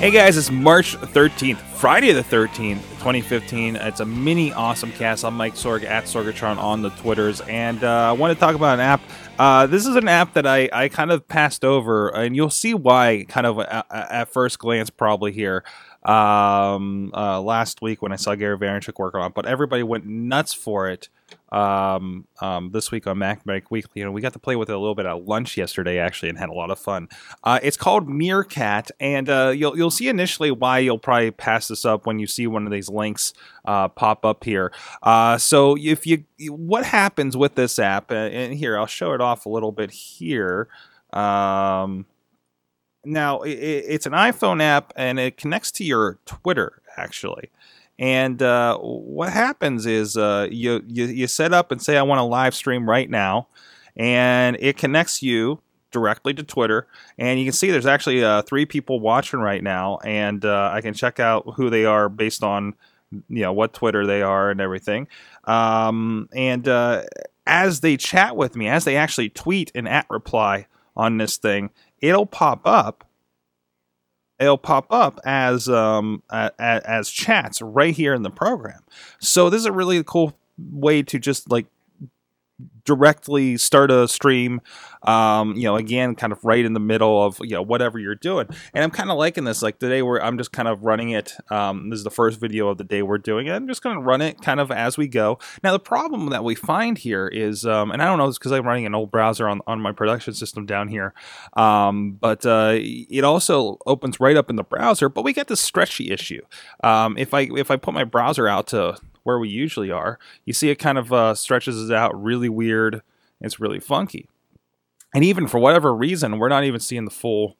Hey guys, it's March 13th, Friday the 13th, 2015. It's a mini awesome cast. I'm Mike Sorg at Sorgatron on the Twitters, and uh, I want to talk about an app. Uh, this is an app that I, I kind of passed over, and you'll see why kind of at, at first glance probably here um, uh, last week when I saw Gary Vaynerchuk work on it, but everybody went nuts for it um, um, this week on Mac Mac Weekly. You know, we got to play with it a little bit at lunch yesterday, actually, and had a lot of fun. Uh, it's called Meerkat, and uh, you'll you'll see initially why you'll probably pass this up when you see one of these links uh, pop up here. Uh, so if you what happens with this app, uh, and here I'll show it off a little bit here. Um, now it, it's an iPhone app and it connects to your Twitter actually. And uh, what happens is uh, you, you you set up and say I want to live stream right now, and it connects you directly to Twitter. And you can see there's actually uh, three people watching right now, and uh, I can check out who they are based on you know what Twitter they are and everything. Um, and uh, as they chat with me, as they actually tweet an at reply on this thing, it'll pop up. It'll pop up as um, as, as chats right here in the program. So this is a really cool way to just like directly start a stream um, you know again kind of right in the middle of you know whatever you're doing. And i'm kind of liking this like today where i'm just kind of running it um, this is the first video of the day we're doing it. I'm just going to run it kind of as we go. Now the problem that we find here is um, and i don't know it's because i'm running an old browser on, on my production system down here um, but uh, it also opens right up in the browser but we get this stretchy issue. Um, if i if i put my browser out to where we usually are, you see it kind of uh, stretches out really weird. It's really funky. And even for whatever reason, we're not even seeing the full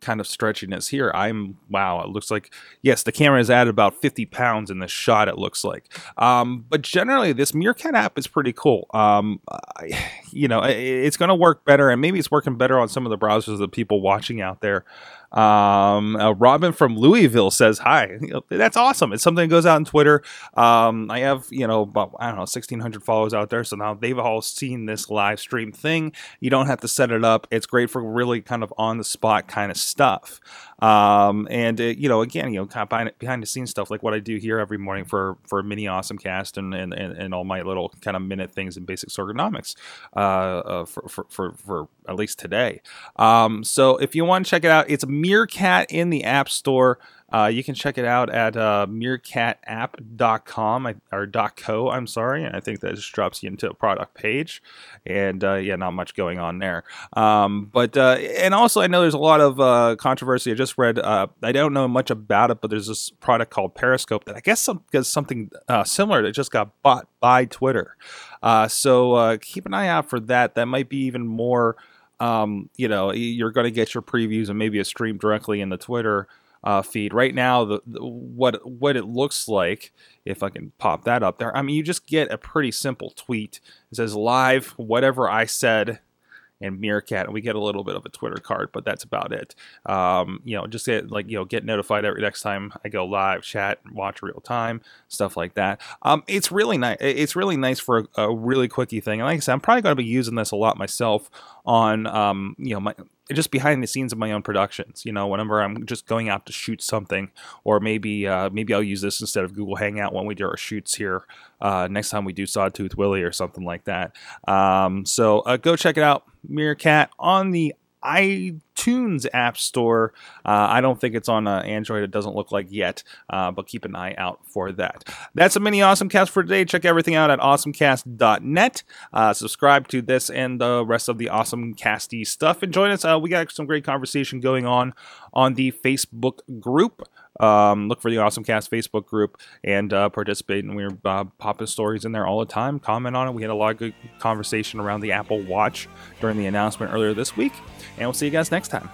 kind of stretchiness here. I'm wow. It looks like yes, the camera has added about 50 pounds in this shot. It looks like, um, but generally this Meerkat app is pretty cool. Um, I, you know, it, it's going to work better, and maybe it's working better on some of the browsers of the people watching out there. Um, uh, Robin from Louisville says hi. That's awesome. It's something that goes out on Twitter. Um, I have you know about I don't know 1,600 followers out there, so now they've all seen this live stream thing. You don't have to set it up. It's great for really kind of on the spot kind of stuff. Um, and it, you know, again, you know, kind of behind, behind, the scenes stuff like what I do here every morning for for mini awesome cast and and, and, and all my little kind of minute things in basic ergonomics uh, uh, for, for, for for at least today. Um, so if you want to check it out, it's Meerkat in the App Store. Uh, you can check it out at uh, meerkatapp.com or .co. I'm sorry, and I think that just drops you into a product page, and uh, yeah, not much going on there. Um, but uh, and also, I know there's a lot of uh, controversy. I just read. Uh, I don't know much about it, but there's this product called Periscope that I guess some, does something similar that just got bought by Twitter. So keep an eye out for that. That might be even more. Um, you know, you're going to get your previews and maybe a stream directly in the Twitter uh, feed. Right now, the, the, what what it looks like, if I can pop that up there, I mean, you just get a pretty simple tweet. It says live, whatever I said, and Meerkat, and we get a little bit of a Twitter card, but that's about it. Um, you know, just get like you know get notified every next time I go live, chat, watch real time, stuff like that. Um, it's really nice. It's really nice for a, a really quickie thing. And like I said, I'm probably going to be using this a lot myself on um, you know my just behind the scenes of my own productions. You know, whenever I'm just going out to shoot something, or maybe uh, maybe I'll use this instead of Google Hangout when we do our shoots here. Uh, next time we do Sawtooth Willie or something like that. Um, so uh, go check it out, Meerkat on the iTunes App Store. Uh, I don't think it's on uh, Android. It doesn't look like yet, uh, but keep an eye out for that. That's a mini Awesome Cast for today. Check everything out at awesomecast.net. Uh, subscribe to this and the rest of the Awesome Casty stuff. And join us. Uh, we got some great conversation going on on the Facebook group. Um, look for the Awesome Cast Facebook group and uh, participate. And we're uh, popping stories in there all the time. Comment on it. We had a lot of good conversation around the Apple Watch during the announcement earlier this week. And we'll see you guys next time.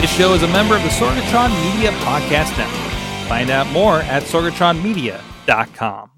This show is a member of the Sorgatron Media Podcast Network. Find out more at sorgatronmedia.com.